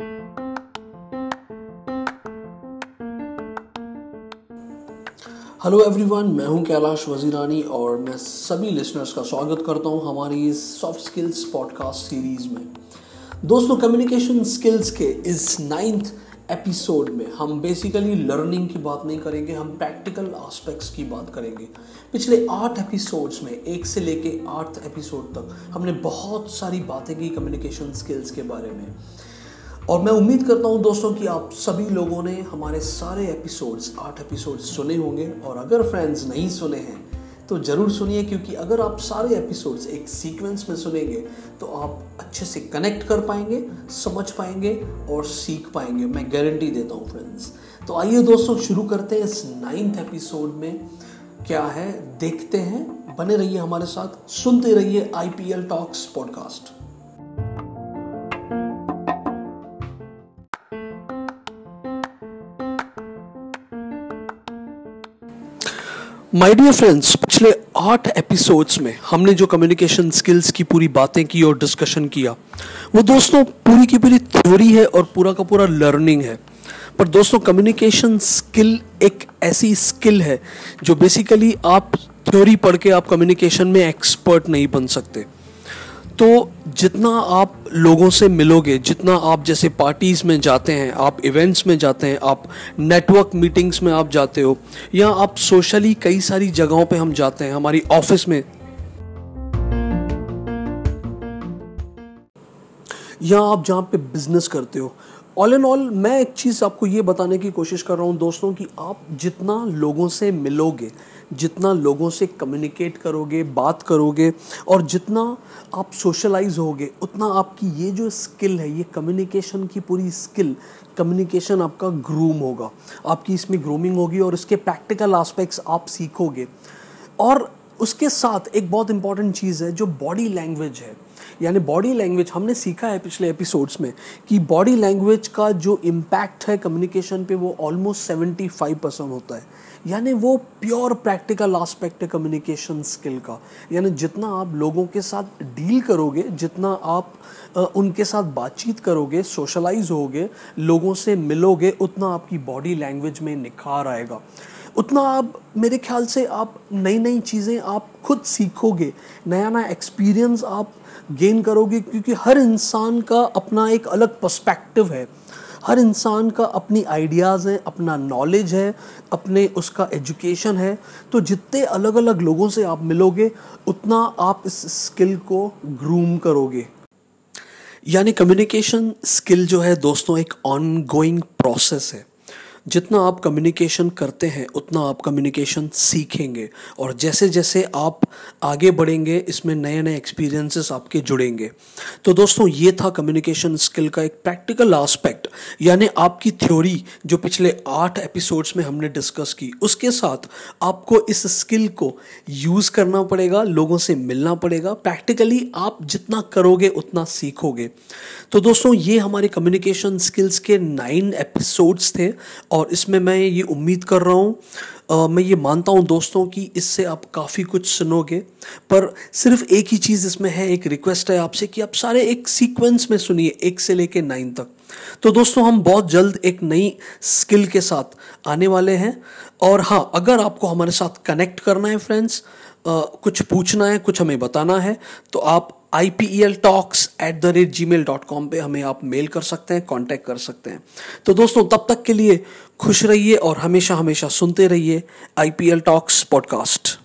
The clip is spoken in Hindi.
हेलो एवरीवन मैं हूँ कैलाश वजीरानी और मैं सभी लिसनर्स का स्वागत करता हूँ हमारी इस सॉफ्ट स्किल्स पॉडकास्ट सीरीज़ में। दोस्तों कम्युनिकेशन स्किल्स के इस नाइन्थ एपिसोड में हम बेसिकली लर्निंग की बात नहीं करेंगे, हम प्रैक्टिकल एस्पेक्ट्स की बात करेंगे। पिछले आठ एपिसोड्स में, एक से लेके आठ एपिसोड तक हमने बहुत सारी बातें की कम्युनिकेशन स्किल्स के बारे में। और मैं उम्मीद करता हूँ दोस्तों कि आप सभी लोगों ने हमारे सारे एपिसोड्स आठ एपिसोड्स सुने होंगे। और अगर फ्रेंड्स नहीं सुने हैं तो ज़रूर सुनिए, क्योंकि अगर आप सारे एपिसोड्स एक सीक्वेंस में सुनेंगे तो आप अच्छे से कनेक्ट कर पाएँगे, समझ पाएँगे और सीख पाएँगे। मैं गारंटी देता हूँ फ्रेंड्स तो आइए दोस्तों, शुरू करते हैं इस नाइन्थ एपिसोड में। क्या है? देखते हैं। बने रहिए हमारे साथ। सुनते रहिए I P L talks podcast my dear friends पिछले आठ एपिसोड्स में हमने जो कम्युनिकेशन स्किल्स की पूरी बातें की और डिस्कशन किया, वो दोस्तों पूरी की पूरी थ्योरी है और पूरा का पूरा लर्निंग है। पर दोस्तों कम्युनिकेशन स्किल एक ऐसी स्किल है जो बेसिकली आप थ्योरी पढ़ के आप कम्युनिकेशन में एक्सपर्ट नहीं बन सकते। तो जितना आप लोगों से मिलोगे, जितना आप जैसे पार्टीज़ में जाते हैं, आप इवेंट्स में जाते हैं, आप नेटवर्क मीटिंग्स में आप जाते हो, या आप सोशली कई सारी जगहों पे हम जाते हैं, हमारी ऑफ़िस में, या आप जहाँ पे बिज़नेस करते हो ऑल एंड ऑल मैं एक चीज़ आपको ये बताने की कोशिश कर रहा हूँ दोस्तों कि आप जितना लोगों से मिलोगे, जितना लोगों से कम्युनिकेट करोगे, बात करोगे, और जितना आप सोशलाइज होगे, उतना आपकी ये जो स्किल है, ये कम्युनिकेशन की पूरी स्किल कम्युनिकेशन आपका ग्रूम होगा। आपकी इसमें ग्रूमिंग होगी और इसके प्रैक्टिकल आस्पेक्ट्स आप सीखोगे। और उसके साथ एक बहुत इंपॉर्टेंट चीज़ है, जो बॉडी लैंग्वेज है। यानी बॉडी लैंग्वेज हमने सीखा है पिछले एपिसोड्स में कि बॉडी लैंग्वेज का जो इम्पैक्ट है कम्युनिकेशन पे, वो ऑलमोस्ट सेवेंटी फाइव परसेंट होता है। यानी वो प्योर प्रैक्टिकल आस्पेक्ट है कम्युनिकेशन स्किल का। यानी जितना आप लोगों के साथ डील करोगे, जितना आप उनके साथ बातचीत करोगे सोशलाइज होगे, लोगों से मिलोगे, उतना आपकी बॉडी लैंग्वेज में निखार आएगा। उतना आप, मेरे ख्याल से आप नई नई चीज़ें आप खुद सीखोगे। नया नया एक्सपीरियंस आप गेन करोगे क्योंकि हर इंसान का अपना एक अलग पर्सपेक्टिव है। हर इंसान का अपनी आइडियाज़ हैं, अपना नॉलेज है, अपने उसका एजुकेशन है। तो जितने अलग अलग लोगों से आप मिलोगे, उतना आप इस स्किल को ग्रूम करोगे। यानी कम्युनिकेशन स्किल जो है दोस्तों, एक ऑन गोइंग प्रोसेस है। जितना आप कम्युनिकेशन करते हैं, उतना आप कम्युनिकेशन सीखेंगे। और जैसे जैसे आप आगे बढ़ेंगे, इसमें नए नए एक्सपीरियंसेस आपके जुड़ेंगे। तो दोस्तों, ये था कम्युनिकेशन स्किल का एक प्रैक्टिकल आस्पेक्ट यानी आपकी थ्योरी जो पिछले आठ एपिसोड्स में हमने डिस्कस की, उसके साथ आपको इस स्किल को यूज़ करना पड़ेगा, लोगों से मिलना पड़ेगा। प्रैक्टिकली आप जितना करोगे, उतना सीखोगे। तो दोस्तों, ये हमारे कम्युनिकेशन स्किल्स के नाइन एपिसोड्स थे और इसमें मैं ये उम्मीद कर रहा हूँ मैं ये मानता हूँ दोस्तों कि इससे आप काफ़ी कुछ सुनोगे। पर सिर्फ़ एक ही चीज़ इसमें है, एक रिक्वेस्ट है आपसे कि आप सारे एक सीक्वेंस में सुनिए, एक से लेके नाइन तक। तो दोस्तों हम बहुत जल्द एक नई स्किल के साथ आने वाले हैं। और हाँ अगर आपको हमारे साथ कनेक्ट करना है फ्रेंड्स कुछ पूछना है, कुछ हमें बताना है तो आप I P E L talks at the rate Gmail dot com पर हमें आप मेल कर सकते हैं कॉन्टैक्ट कर सकते हैं। तो दोस्तों, तब तक के लिए खुश रहिए और हमेशा हमेशा सुनते रहिए I P L talks podcast